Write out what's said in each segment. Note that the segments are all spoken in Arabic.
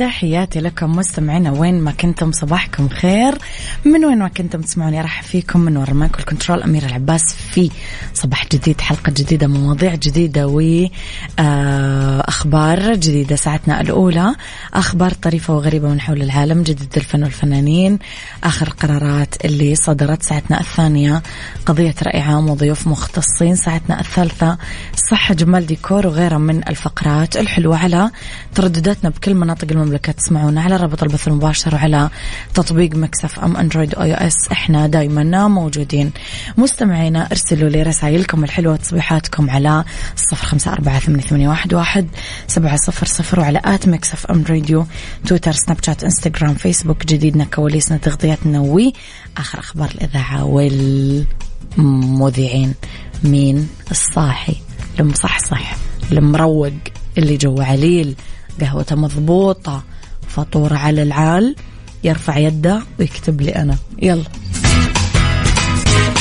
تحياتي لكم مستمعينا وين ما كنتم صباحكم خير. من وين ما كنتم تسمعوني راح فيكم من وراء المايك كنترول أمير العباس في صباح جديد حلقة جديدة مواضيع جديدة وأخبار جديدة. ساعتنا الأولى أخبار طريفة وغريبة من حول العالم جديد الفن والفنانين. آخر القرارات اللي صدرت ساعتنا الثانية قضية رأي عام وضيوف مختصين. ساعتنا الثالثة صحة جمال ديكور وغيرها من الفقرات الحلوة على تردداتنا بكل مناطق المملكة. المملكة تسمعونا على رابط البث المباشر وعلى تطبيق Mix FM أندرويد أو iOS إحنا دايما موجودين. مستمعينا ارسلوا لي رسائلكم الحلوة وتصبيحاتكم على صفر خمسة أربعة ثمانية واحد سبعة صفر صفر وعلى at Mix FM Radio تويتر سناب شات إنستغرام فيسبوك جديدنا كواليسنا تغطياتنا وآخر أخبار الإذاعة والمذيعين. مين؟ الصاحي المصحصح المروق اللي جو عليل. قهوته مضبوطة فطورة على العال يرفع يده ويكتب لي أنا. يلا.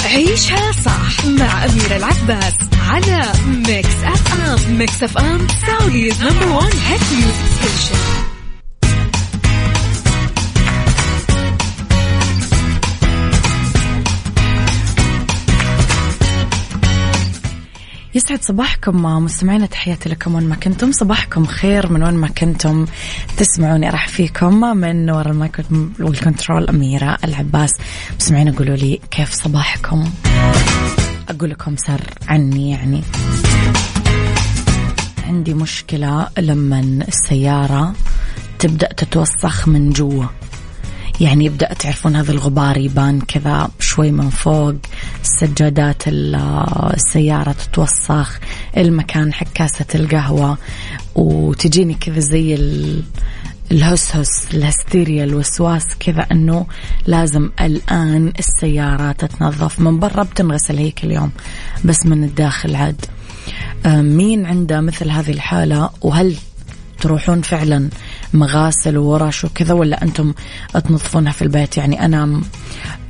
عيشها صح مع أميرة العباس على Mix FM Mix FM Saudi's number one hit music station يسعد صباحكم مستمعينا تحياتي لكم وين ما كنتم. صباحكم خير من وين ما كنتم. تسمعوني أرحب فيكم من وراء ال mic وال control أميرة العباس. مستمعينا قولوا لي كيف صباحكم؟ أقول لكم سر عني يعني عندي مشكلة لما السيارة تبدأ تتوسخ من جوا. يعني يبدأ تعرفون هذا الغبار يبان كذا شوي من فوق سجادات السيارة تتوسخ المكان حق كاسة القهوة وتجيني كذا زي الهسهس الهستيريا الوسواس كذا إنه لازم الآن السيارة تتنظف. من برا بتنغسل هي كل يوم بس من الداخل عاد. آه، مين عنده مثل هذه الحالة؟ وهل تروحون فعلا مغاسل وورش وكذا ولا أنتم تنظفونها في البيت؟ يعني أنا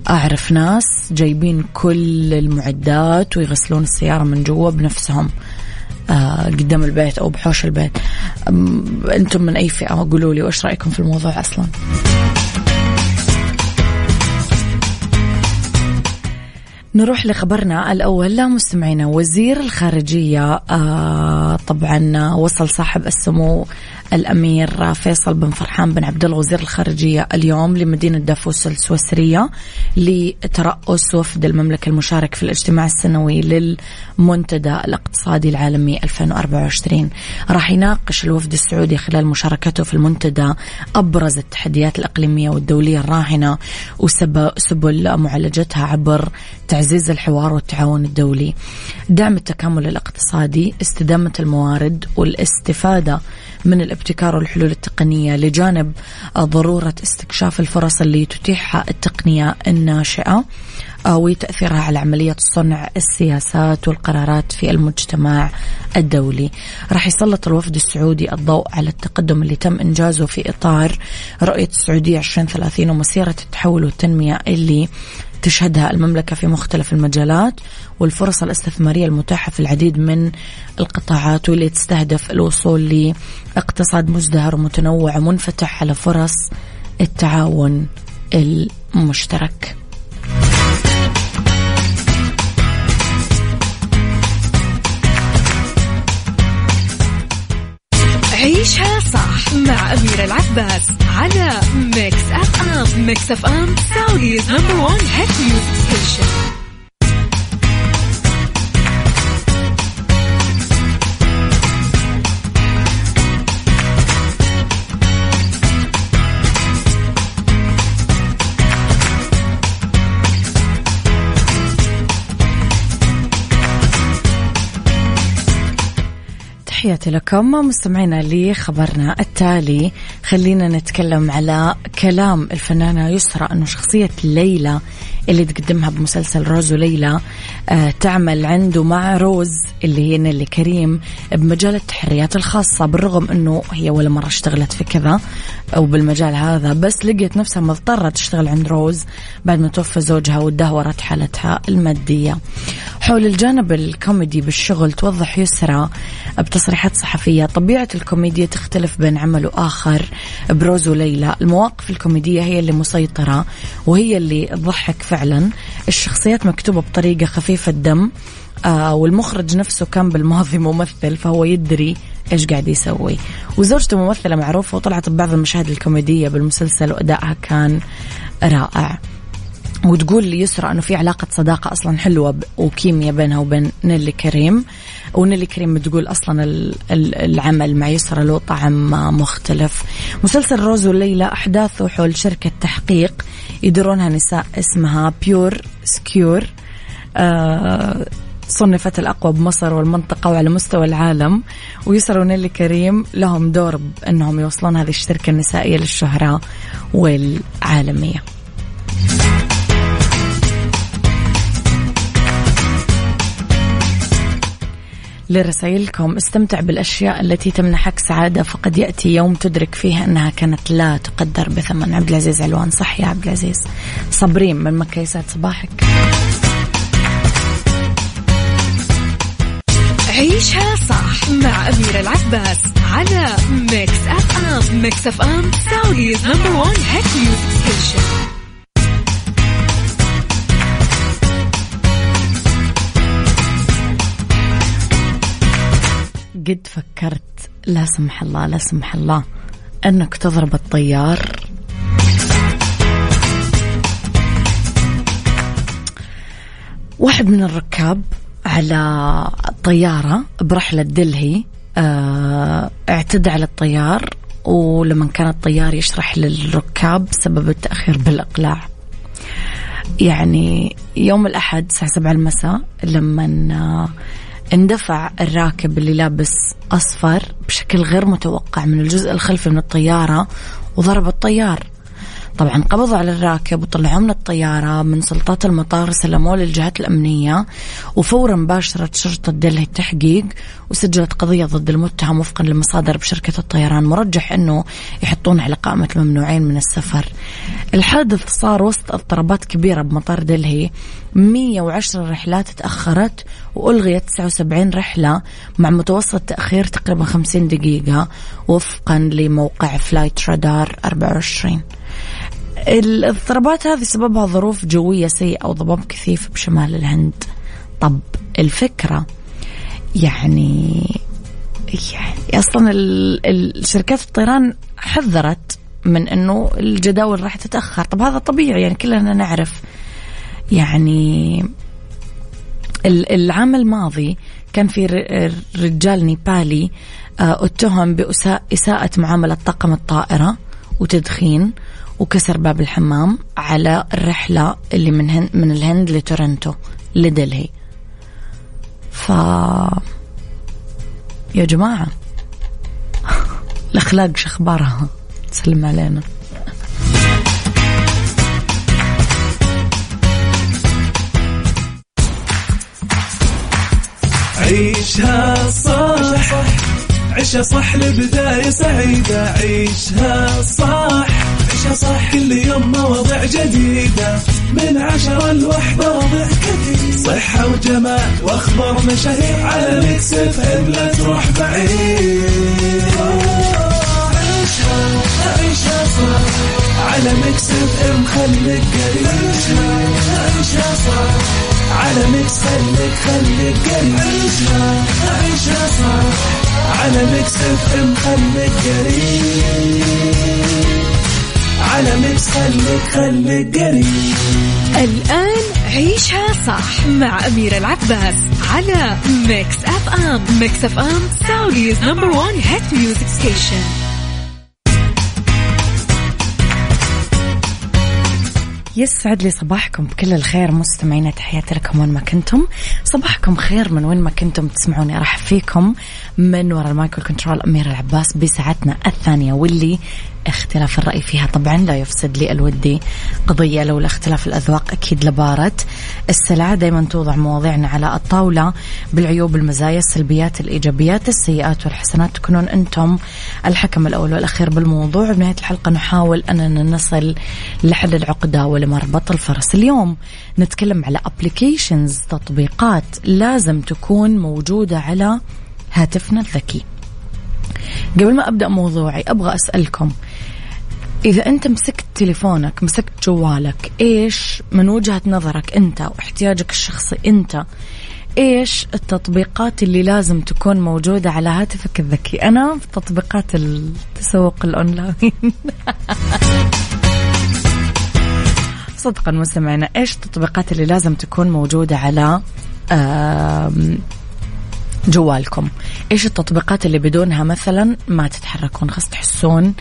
أعرف ناس جايبين كل المعدات ويغسلون السيارة من جوا بنفسهم آه قدام البيت أو بحوش البيت. أنتم من أي فئة؟ قولوا لي وإيش رأيكم في الموضوع أصلاً؟ نروح لخبرنا الأول. لا مستمعينا وزير الخارجية آه طبعا وصل صاحب السمو الأمير فيصل بن فرحان بن عبد الله وزير الخارجية اليوم لمدينة دافوس السويسرية لترأس وفد المملكة المشارك في الاجتماع السنوي للمنتدى الاقتصادي العالمي 2024 راح يناقش الوفد السعودي خلال مشاركته في المنتدى أبرز التحديات الإقليمية والدولية الراهنة وسبل معالجتها عبر تعزيز الحوار والتعاون الدولي. دعم التكامل الاقتصادي استدامة الموارد والاستفادة من الابتكار والحلول التقنية لجانب ضرورة استكشاف الفرص اللي تتيحها التقنية الناشئة آه، وتأثيرها على عملية صنع السياسات والقرارات في المجتمع الدولي. راح يسلط الوفد السعودي الضوء على التقدم اللي تم إنجازه في إطار رؤية السعودية 2030 ومسيرة التحول والتنمية اللي تشهدها المملكة في مختلف المجالات والفرص الاستثمارية المتاحة في العديد من القطاعات واللي تستهدف الوصول لاقتصاد مزدهر ومتنوع ومنفتح على فرص التعاون المشترك. عيشها صح مع أميرة العباس على Mix FM Mix FM Saudi's number one hit music station تحياتي لكم مستمعينا لخبرنا التالي. خلينا نتكلم على كلام الفنانة يسرى أنه شخصية ليلى اللي تقدمها بمسلسل روز وليلى آه تعمل عنده مع روز اللي هي نيلي كريم بمجال التحريات الخاصة بالرغم أنه هي ولا مرة اشتغلت في كذا. أو بالمجال هذا بس لقيت نفسها مضطرة تشتغل عند روز بعد ما توفى زوجها وتدهورت حالتها المادية. حول الجانب الكوميدي بالشغل توضح يسرى بتصريحات صحفية. طبيعة الكوميديا تختلف بين عمل وآخر بروز وليلى. المواقف الكوميدية هي اللي مسيطرة وهي اللي تضحك فعلا. الشخصيات مكتوبة بطريقة خفيفة الدم. آه والمخرج نفسه كان بالماضي ممثل فهو يدري إيش قاعد يسوي. وزوجته ممثلة معروفة وطلعت ببعض المشاهد الكوميدية بالمسلسل وأدائها كان رائع. وتقول لي يسرى إنه في علاقة صداقة أصلا حلوة وكيمياء بينها وبين نيلي كريم. ونيلي كريم بتقول أصلا العمل مع يسرى له طعم مختلف. مسلسل روز وليلى أحداثه حول شركة تحقيق يديرونها نساء اسمها Pure Secure آه صنفت الأقوى بمصر والمنطقة وعلى مستوى العالم. ويسرى ونيلي كريم لهم دور بأنهم يوصلون هذه الشركة النسائية للشهرة والعالمية. لرسائلكم استمتع بالأشياء التي تمنحك سعادة فقد يأتي يوم تدرك فيه أنها كانت لا تقدر بثمن. عبد العزيز علوان صح يا عبد العزيز. صبرين من مكة يسعد صباحك. عيشها صح مع أميرة العباس على Mix FM Mix FM Saudi's number one hit music station قد فكرت لا سمح الله لا سمح الله أنك تضرب الطيار؟ واحد من الركاب على طيارة برحلة دلهي آه اعتدى على الطيار ولما كان الطيار يشرح للركاب سبب التأخير بالإقلاع. يعني يوم الأحد الساعة سبعة المساء لما اندفع الراكب اللي لابس أصفر بشكل غير متوقع من الجزء الخلفي من الطيارة وضرب الطيار. طبعا قبضوا على الراكب وطلعوه من الطيارة من سلطات المطار سلموه للجهات الأمنية وفورا باشرت شرطة دلهي التحقيق وسجلت قضية ضد المتهم وفقا لمصادر بشركة الطيران مرجح أنه يحطون على قائمة الممنوعين من السفر. الحادث صار وسط اضطرابات كبيرة بمطار دلهي. 110 رحلات تأخرت وألغيت 79 رحلة مع متوسط تأخير تقريبا 50 دقيقة وفقا لموقع فلايت رادار 24 الاضطرابات هذه سببها ظروف جوية سيئة وضباب كثيف بشمال الهند. طب الفكرة يعني يعني أصلا الشركات الطيران حذرت من إنه الجداول راح تتأخر. طب هذا طبيعي يعني كلنا نعرف. يعني العام الماضي كان في رجال نيبالي آه، اتهم بإساءة معاملة طاقم الطائرة وتدخين. وكسر باب الحمام على الرحلة اللي من هند من الهند لتورنتو لدلهي. ف يا جماعة الأخلاق شخبارها تسلم علينا. عيشها صح عيشها صح لبداية سعيدة. عيشها صح. عيشها صح كل يوم مواضيع جديدة. من عشرة لوحدة وضحك كثير. صحة وجمال وأخبار مشاهير على Mix FM. لا تروح بعيد. عيشها عيشها صح. على Mix FM خليك قريب. عيشها صح. على Mix خليك خليك قريب. عيشها عيشها صح. على Mix FM خليك قريب. على Mix خليك خليك قريب. الآن عيشها صح مع أميرة العباس على Mix FM. Mix FM Saudi's number one hit music station يسعد لي صباحكم بكل الخير مستمعينا تحياتي لكم وين ما كنتم. صباحكم خير من وين ما كنتم تسمعوني أرحب فيكم من وراء ال mic وال control أميرة العباس بساعتنا الثانية واللي اختلاف الرأي فيها طبعا لا يفسد لي الودي قضية لولا اختلاف الأذواق أكيد لبارة السلعة دايما توضع مواضيعنا على الطاولة بالعيوب المزايا السلبيات الإيجابيات السيئات والحسنات. تكونون أنتم الحكم الأول والأخير بالموضوع. بنهاية الحلقة نحاول أننا نصل لحل العقدة ولمربط الفرس اليوم. نتكلم على ابلكيشنز تطبيقات لازم تكون موجودة على هاتفنا الذكي. قبل ما أبدأ موضوعي أبغى أسألكم إذا أنت مسكت تليفونك مسكت جوالك إيش من وجهة نظرك أنت واحتياجك الشخصي أنت إيش التطبيقات اللي لازم تكون موجودة على هاتفك الذكي؟ أنا في تطبيقات التسوق الأونلاين. صدقا مستمعنا إيش التطبيقات اللي لازم تكون موجودة على جوالكم؟ إيش التطبيقات اللي بدونها مثلا ما تتحركون؟ خاص تحسون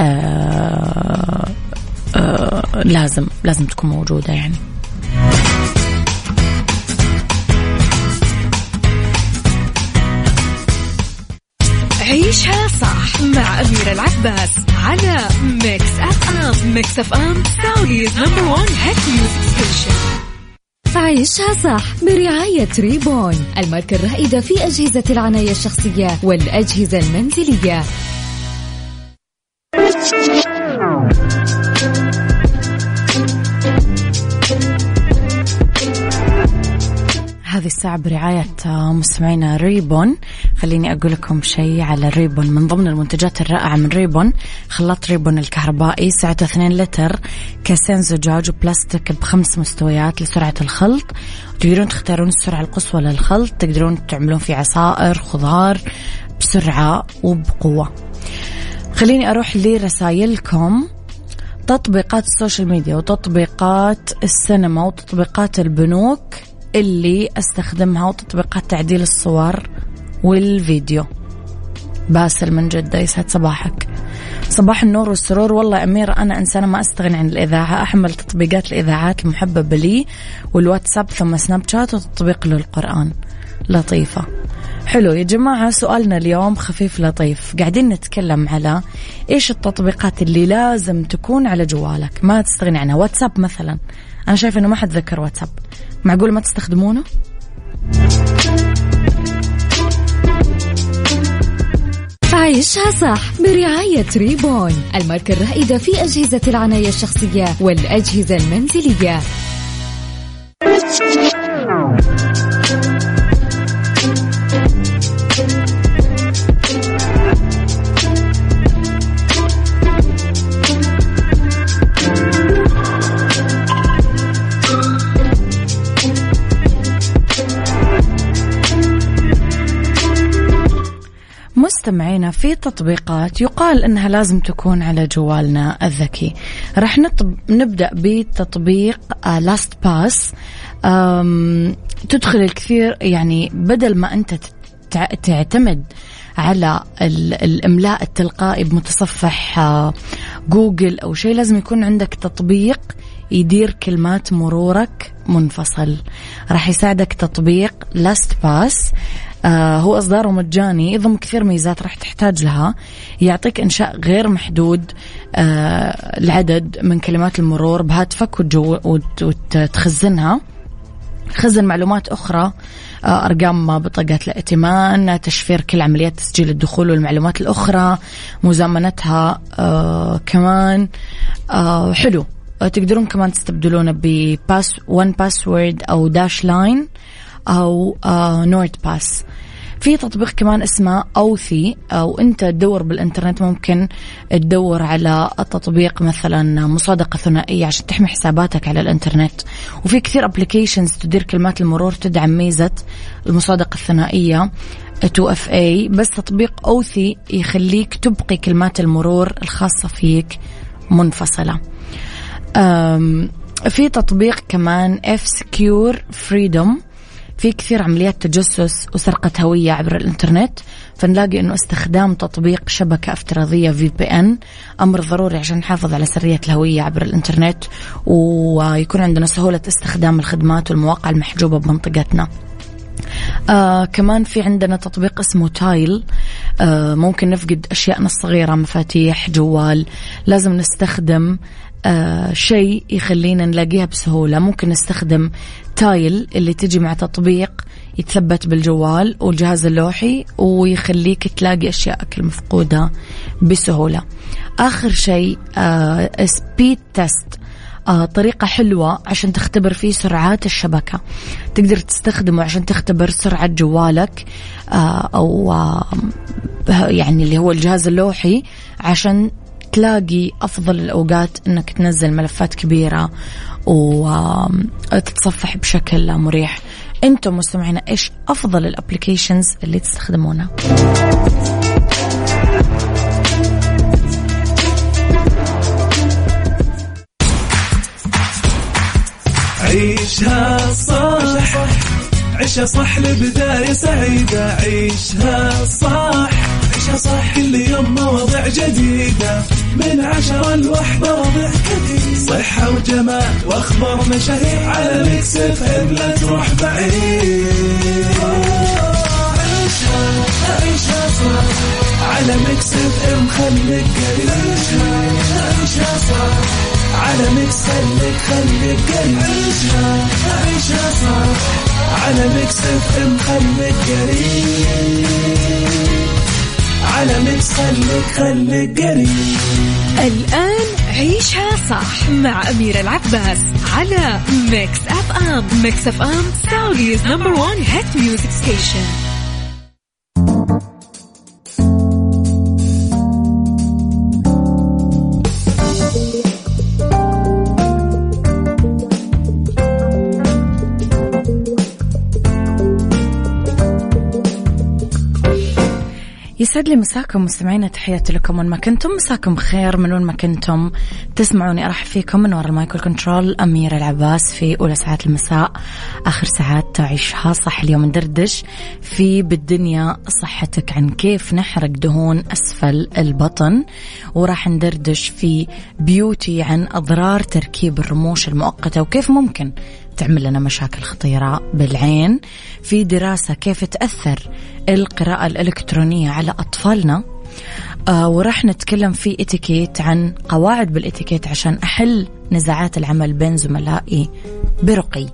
آه آه لازم لازم تكون موجودة يعني. عيشها صح مع أميرة العباس على Mix FM Mix FM Saudi's number one hit music station عيشها صح برعاية ريبون الماركة الرائدة في أجهزة العناية الشخصية والأجهزة المنزلية. هذه الساعة برعاية مستمعينا ريبون. خليني أقول لكم شيء على ريبون. من ضمن المنتجات الرائعة من ريبون خلاط ريبون الكهربائي سعته 2 لتر كاسين زجاج وبلاستيك بخمس مستويات لسرعة الخلط تقدرون تختارون السرعة القصوى للخلط تقدرون تعملون فيه عصائر خضار بسرعة وبقوة. خليني أروح لرسائلكم تطبيقات ال social media وتطبيقات السينما وتطبيقات البنوك. اللي أستخدمها وتطبيقات تعديل الصور والفيديو. باسل من جدة يسعد صباحك. صباح النور والسرور. والله أميرة أنا إنسانة ما أستغني عن الإذاعة. أحمل تطبيقات الإذاعات المحببة لي والواتساب ثم سناب شات وتطبيق للقرآن. لطيفة. حلو يا جماعة سؤالنا اليوم خفيف لطيف. قاعدين نتكلم على إيش التطبيقات اللي لازم تكون على جوالك؟ ما تستغني عنها. واتساب مثلا. أنا شايفة إنه ما حد ذكر واتساب. معقول ما تستخدمونه؟ عيشها صح برعاية ريبون الماركة الرائدة في أجهزة العناية الشخصية والأجهزة المنزلية مستمعينا في تطبيقات يقال إنها لازم تكون على جوالنا الذكي. راح نطب نبدأ بتطبيق LastPass تدخل الكثير يعني بدل ما أنت تعتمد على الإملاء التلقائي بمتصفح جوجل أو شيء لازم يكون عندك تطبيق يدير كلمات مرورك منفصل. راح يساعدك تطبيق LastPass آه هو إصداره مجاني يضم كثير ميزات راح تحتاج لها. يعطيك إنشاء غير محدود آه العدد من كلمات المرور بهاتفك وتخزنها. خزن معلومات أخرى آه أرقام بطاقات الائتمان تشفير كل عمليات تسجيل الدخول والمعلومات الأخرى مزامنتها كمان حلو. تقدرون كمان تستبدلونه ب Pass 1Password أو Dashlane آه NordPass في تطبيق كمان اسمه Authy أو أنت تدور بالإنترنت ممكن تدور على التطبيق مثلا مصادقة ثنائية عشان تحمي حساباتك على الإنترنت. وفي كثير applications تدير كلمات المرور تدعم ميزة المصادقة الثنائية 2FA بس تطبيق Authy يخليك تبقي كلمات المرور الخاصة فيك منفصلة. في تطبيق كمان F Secure Freedom. في كثير عمليات تجسس وسرقة هوية عبر الإنترنت. فنلاقي إنه استخدام تطبيق شبكة افتراضية في بي ان أمر ضروري عشان نحافظ على سرية الهوية عبر الإنترنت ويكون عندنا سهولة استخدام الخدمات والمواقع المحجوبة بمنطقتنا. آه كمان في عندنا تطبيق اسمه تايل. آه ممكن نفقد أشياءنا الصغيرة مفاتيح جوال. لازم نستخدم آه شيء يخلينا نلاقيها بسهولة. ممكن نستخدم Tile اللي تجي مع تطبيق يتثبت بالجوال والجهاز اللوحي ويخليك تلاقي أشيائك المفقودة بسهولة. آخر شيء آه Speedtest آه طريقة حلوة عشان تختبر فيه سرعات الشبكة. تقدر تستخدمه عشان تختبر سرعة جوالك آه أو آه يعني اللي هو الجهاز اللوحي عشان تلاقي أفضل الأوقات أنك تنزل ملفات كبيرة وتتصفح بشكل مريح. أنتم مستمعين إيش أفضل الأبليكيشنز اللي تستخدمونها؟ عيشها صح عيشها صح لبداية سعيدة. عيشها صح. عيشها صح. كل يوم مواضيع جديدة. من عشرة لوحدة ربع كثير. صحة وجمال وأخبار مشاهير على Mix FM. لا تروح بعيد. عيشها عيشها صح على Mix FM خليك قريب. عيشها عيشها صح على Mix خليك خليك قريب. عيشها عيشها صح على Mix FM خليك قريب. على Mix خليك خليك قريب. الآن عيشها صح مع أميرة العباس على Mix FM Mix FM Saudi's number one hit music station يسعد لي مساكم مستمعينا تحياتي لكم وين ما كنتم. مساكم خير من وين ما كنتم. تسمعوني أرحب فيكم من وراء ال mic وال control أميرة العباس في أولى ساعات المساء. آخر ساعات تعيشها صح اليوم ندردش في بالدنيا صحتك عن كيف نحرق دهون أسفل البطن. وراح ندردش في beauty عن أضرار تركيب الرموش المؤقتة وكيف ممكن تعمل لنا مشاكل خطيرة بالعين. في دراسة كيف تأثر القراءة الإلكترونية على أطفالنا. آه وراح نتكلم في إتيكيت عن قواعد بالإتيكيت عشان أحل نزاعات العمل بين زملائي برقي.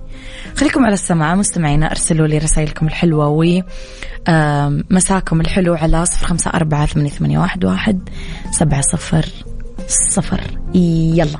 خليكم على السماع مستمعينا أرسلوا لي رسائلكم الحلوة و مساكم الحلو على صفر خمسة أربعة ثمانية واحد سبعة صفر صفر. يلا.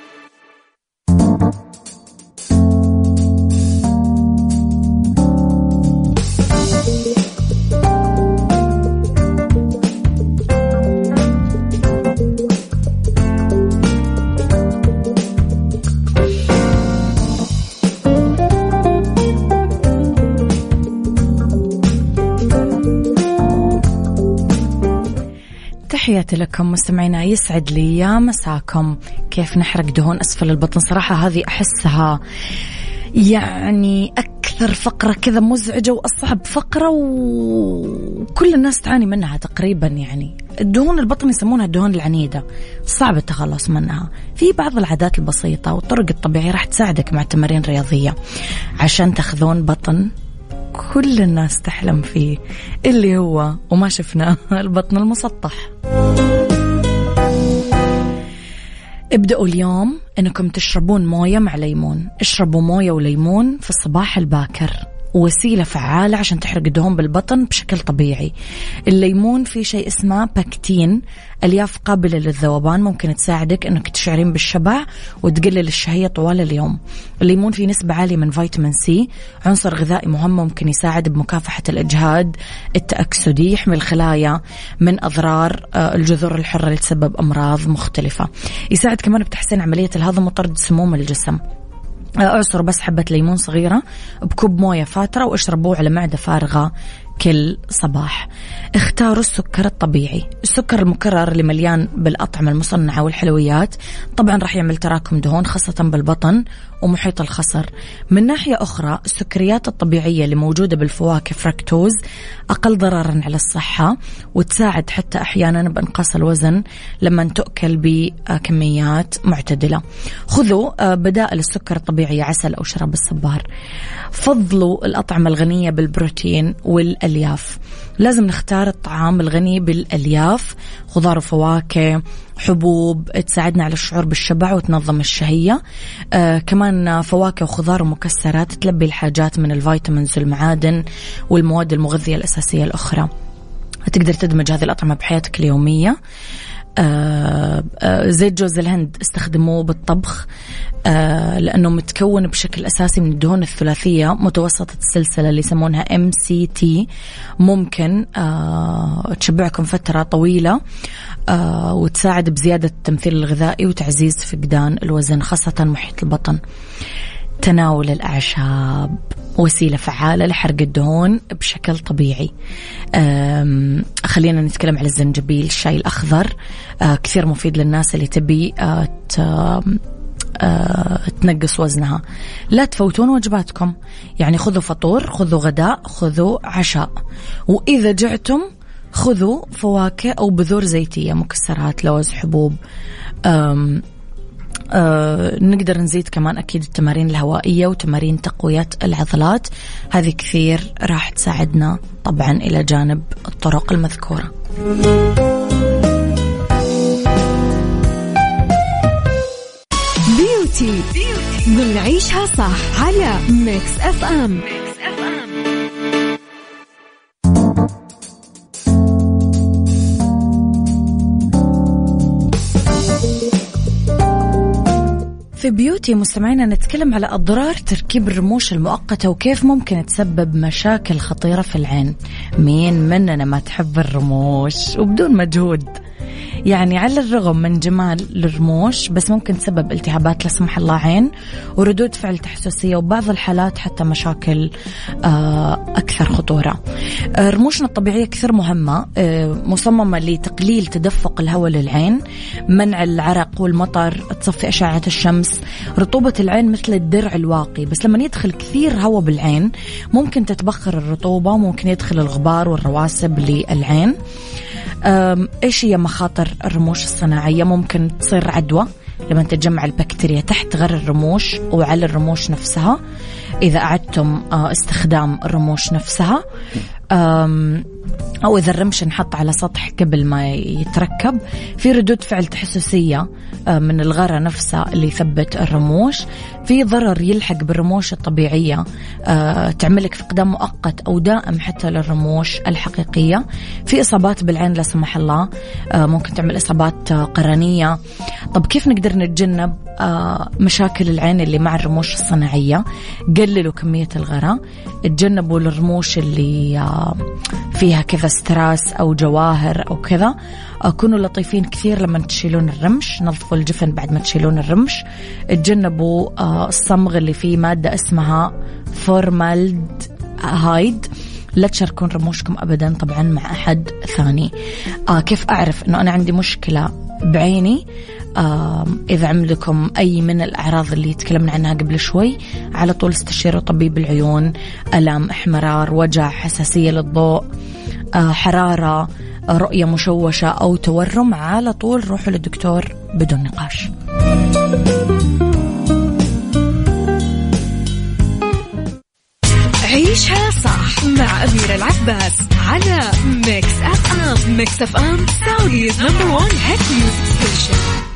تحياتي لكم مستمعينا يسعد لي يا مساكم. كيف نحرق دهون أسفل البطن؟ صراحة هذه أحسها يعني أكثر فقرة كذا مزعجة وأصعب فقرة وكل الناس تعاني منها تقريبا يعني. الدهون البطن يسمونها الدهون العنيدة. صعب التخلص منها. في بعض العادات البسيطة والطرق الطبيعية راح تساعدك مع تمارين رياضية عشان تاخذون بطن كل الناس تحلم فيه اللي هو وما شفناه البطن المسطح. ابدأوا اليوم إنكم تشربون موية مع ليمون. اشربوا موية وليمون في الصباح الباكر. وسيلة فعالة عشان تحرق الدهون بالبطن بشكل طبيعي. الليمون فيه شيء اسمه بكتين ألياف قابلة للذوبان ممكن تساعدك أنك تشعرين بالشبع وتقلل الشهية طوال اليوم. الليمون فيه نسبة عالية من فيتامين سي عنصر غذائي مهم ممكن يساعد بمكافحة الإجهاد التأكسدي يحمي الخلايا من أضرار آه، الجذور الحرة اللي تسبب أمراض مختلفة. يساعد كمان بتحسين عملية الهضم وطرد سموم الجسم. اعصروا بس حبة ليمون صغيرة بكوب موية فاترة واشربوه على معدة فارغة كل صباح. اختاروا السكر الطبيعي. السكر المكرر اللي مليان بالأطعمة المصنعة والحلويات. طبعا راح يعمل تراكم دهون خاصة بالبطن ومحيط الخصر. من ناحية أخرى السكريات الطبيعية اللي موجودة بالفواكه فركتوز أقل ضررا على الصحة وتساعد حتى أحيانا بإنقاص الوزن لما تؤكل بكميات معتدلة. خذوا بدائل السكر الطبيعي عسل أو شراب الصبار. فضلوا الأطعمة الغنية بالبروتين والألياف لازم نختار الطعام الغني بالألياف. خضار وفواكه حبوب تساعدنا على الشعور بالشبع وتنظم الشهية. آه كمان فواكه وخضار ومكسرات تلبي الحاجات من الفيتامينز والمعادن والمواد المغذية الأساسية الأخرى. تقدر تدمج هذه الأطعمة بحياتك اليومية. آه آه زيت جوز الهند استخدموه بالطبخ آه لأنه متكون بشكل أساسي من الدهون الثلاثية متوسطة السلسلة اللي يسمونها MCT ممكن آه تشبعكم فترة طويلة آه وتساعد بزيادة التمثيل الغذائي وتعزيز فقدان الوزن خاصة محيط البطن. تناول الأعشاب وسيلة فعالة لحرق الدهون بشكل طبيعي. خلينا نتكلم على الزنجبيل الشاي الأخضر. آه كثير مفيد للناس اللي تبي آه آه تنقص وزنها. لا تفوتون وجباتكم. يعني خذوا فطور خذوا غداء خذوا عشاء. وإذا جعتم خذوا فواكه أو بذور زيتية مكسرات لوز حبوب. آه نقدر نزيد كمان أكيد التمارين الهوائية وتمارين تقوية العضلات. هذه كثير راح تساعدنا طبعا إلى جانب الطرق المذكورة. beauty ضمن عيشها صح على Mix FM Mix في beauty مستمعينا نتكلم على أضرار تركيب الرموش المؤقتة وكيف ممكن تسبب مشاكل خطيرة في العين. مين مننا ما تحب الرموش وبدون مجهود؟ يعني على الرغم من جمال الرموش بس ممكن تسبب التهابات لا سمح الله عين وردود فعل تحسسية وبعض الحالات حتى مشاكل آه، أكثر خطورة. آه، رموشنا الطبيعية كثير مهمة آه، مصممة لتقليل تدفق الهواء للعين، منع العرق والمطر، تصفي أشعة الشمس، رطوبة العين مثل الدرع الواقي، بس لما يدخل كثير هواء بالعين ممكن تتبخر الرطوبة، ممكن يدخل الغبار والرواسب للعين. إيش هي مخاطر الرموش الصناعية؟ ممكن تصير عدوى لما تتجمع البكتيريا تحت غر الرموش وعلى الرموش نفسها إذا أعدتم آه، استخدام الرموش نفسها. أو إذا الرمش انحط على سطح قبل ما يتركب. في ردود فعل تحسسية آه، من الغرة نفسها اللي يثبت الرموش. في ضرر يلحق بالرموش الطبيعية. آه، تعملك فقدان مؤقت أو دائم حتى للرموش الحقيقية. في إصابات بالعين لا سمح الله. آه، ممكن تعمل إصابات قرنية. طب كيف نقدر نتجنب مشاكل العين اللي مع الرموش الصناعية؟ قللوا كمية الغرة تجنبوا الرموش اللي فيها كذا ستراس أو جواهر أو كذا. كونوا لطيفين كثير لما تشيلون الرمش نظفوا الجفن بعد ما تشيلون الرمش. تجنبوا آه، الصمغ اللي فيه مادة اسمها فورمالد هايد. لا تشاركون رموشكم ابدا طبعا مع أحد ثاني. آه كيف أعرف إنه أنا عندي مشكلة بعيني؟ آه إذا عندكم أي من الأعراض اللي تكلمنا عنها قبل شوي على طول استشيروا طبيب العيون ألم إحمرار وجع حساسية للضوء حرارة رؤية مشوشة أو تورم على طول روحوا للدكتور بدون نقاش. عيشها صح مع أميرة العباس على Mix FM Mix FM Saudi's number one hit music station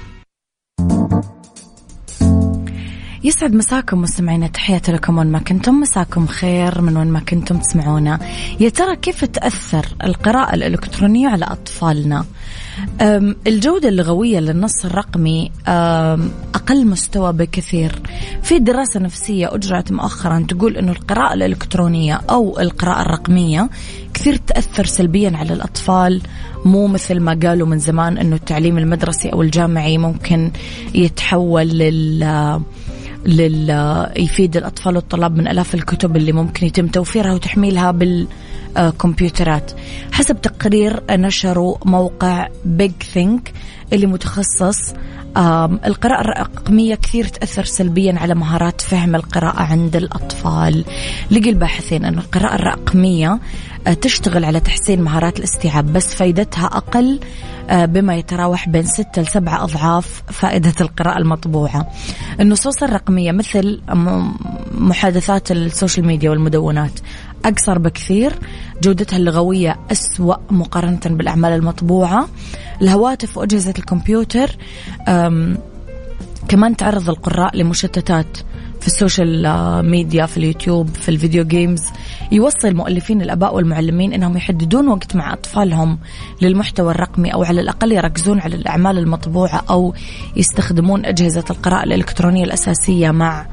يسعد مساكم مستمعينا تحياتي لكم وين ما كنتم. مساكم خير من وين ما كنتم تسمعونا. يا ترى كيف تأثر القراءة الإلكترونية على أطفالنا؟ الجودة اللغوية للنص الرقمي أقل مستوى بكثير. في دراسة نفسية أجرت مؤخرا تقول أنه القراءة الإلكترونية أو القراءة الرقمية كثير تأثر سلبيا على الأطفال. مو مثل ما قالوا من زمان أنه التعليم المدرسي أو الجامعي ممكن يتحول لل يفيد الأطفال والطلاب من ألاف الكتب اللي ممكن يتم توفيرها وتحميلها بال آه، كمبيوترات حسب تقرير نشره موقع بيج ثينك اللي متخصص القراءة الرقمية كثير تأثر سلبيا على مهارات فهم القراءة عند الأطفال. لقي الباحثين أن القراءة الرقمية آه، تشتغل على تحسين مهارات الاستيعاب بس فائدتها أقل آه، بما يتراوح بين ستة لسبعة أضعاف فائدة القراءة المطبوعة. النصوص الرقمية مثل محادثات السوشيال ميديا والمدونات. أقصر بكثير. جودتها اللغوية أسوأ مقارنة بالأعمال المطبوعة. الهواتف وأجهزة الكمبيوتر كمان تعرض القراء لمشتتات في ال social media في اليوتيوب في ال video games. يوصي المؤلفين الأباء والمعلمين إنهم يحددون وقت مع أطفالهم للمحتوى الرقمي أو على الأقل يركزون على الأعمال المطبوعة أو يستخدمون أجهزة القراءة الإلكترونية الأساسية مع آه،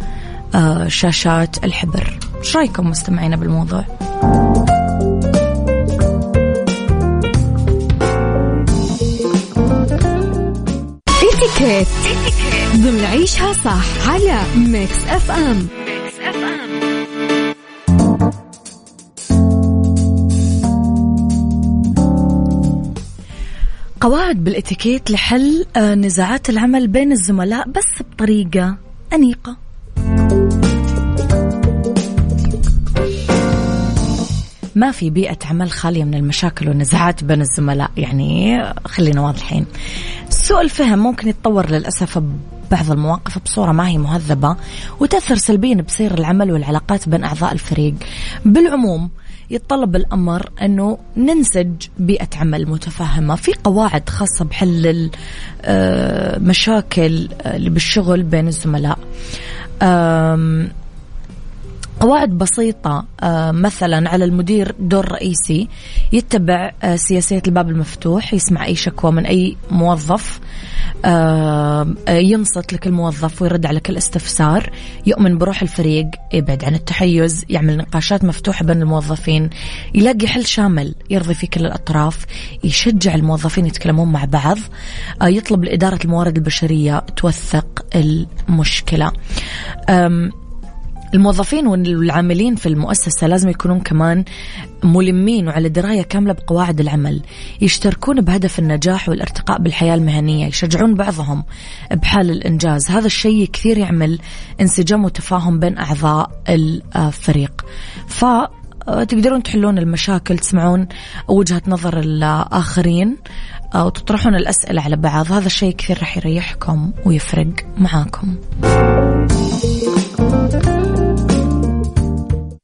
شاشات الحبر. إيش رأيكم مستمعينا بالموضوع؟ اتيكيت ضمن عيشها صح على Mix FM قواعد بالإتيكيت لحل آه، نزاعات العمل بين الزملاء بس بطريقة أنيقة ما في بيئة عمل خالية من المشاكل والنزاعات بين الزملاء. يعني خلينا واضحين. سوء الفهم ممكن يتطور للأسف بعض المواقف بصورة ما هي مهذبة وتأثر سلبيا بسير العمل والعلاقات بين أعضاء الفريق. بالعموم يتطلب الأمر أنه ننسج بيئة عمل متفاهمة. في قواعد خاصة بحل المشاكل آه، اللي بالشغل بين الزملاء. قواعد بسيطة آه، مثلا على المدير دور رئيسي يتبع آه، سياسية الباب المفتوح يسمع أي شكوى من أي موظف آه، ينصت لكل موظف ويرد على كل استفسار يؤمن بروح الفريق يبعد عن التحيز يعمل نقاشات مفتوحة بين الموظفين يلاقي حل شامل يرضي فيه كل الأطراف يشجع الموظفين يتكلمون مع بعض يطلب لإدارة الموارد البشرية توثق المشكلة. الموظفين والعاملين في المؤسسة لازم يكونون كمان ملمين وعلى دراية كاملة بقواعد العمل يشتركون بهدف النجاح والارتقاء بالحياة المهنية يشجعون بعضهم بحال الإنجاز. هذا الشيء كثير يعمل انسجام وتفاهم بين أعضاء الفريق. ف تقدرون تحلون المشاكل تسمعون وجهة نظر الآخرين وتطرحون الأسئلة على بعض. هذا الشيء كثير راح يريحكم ويفرق معاكم.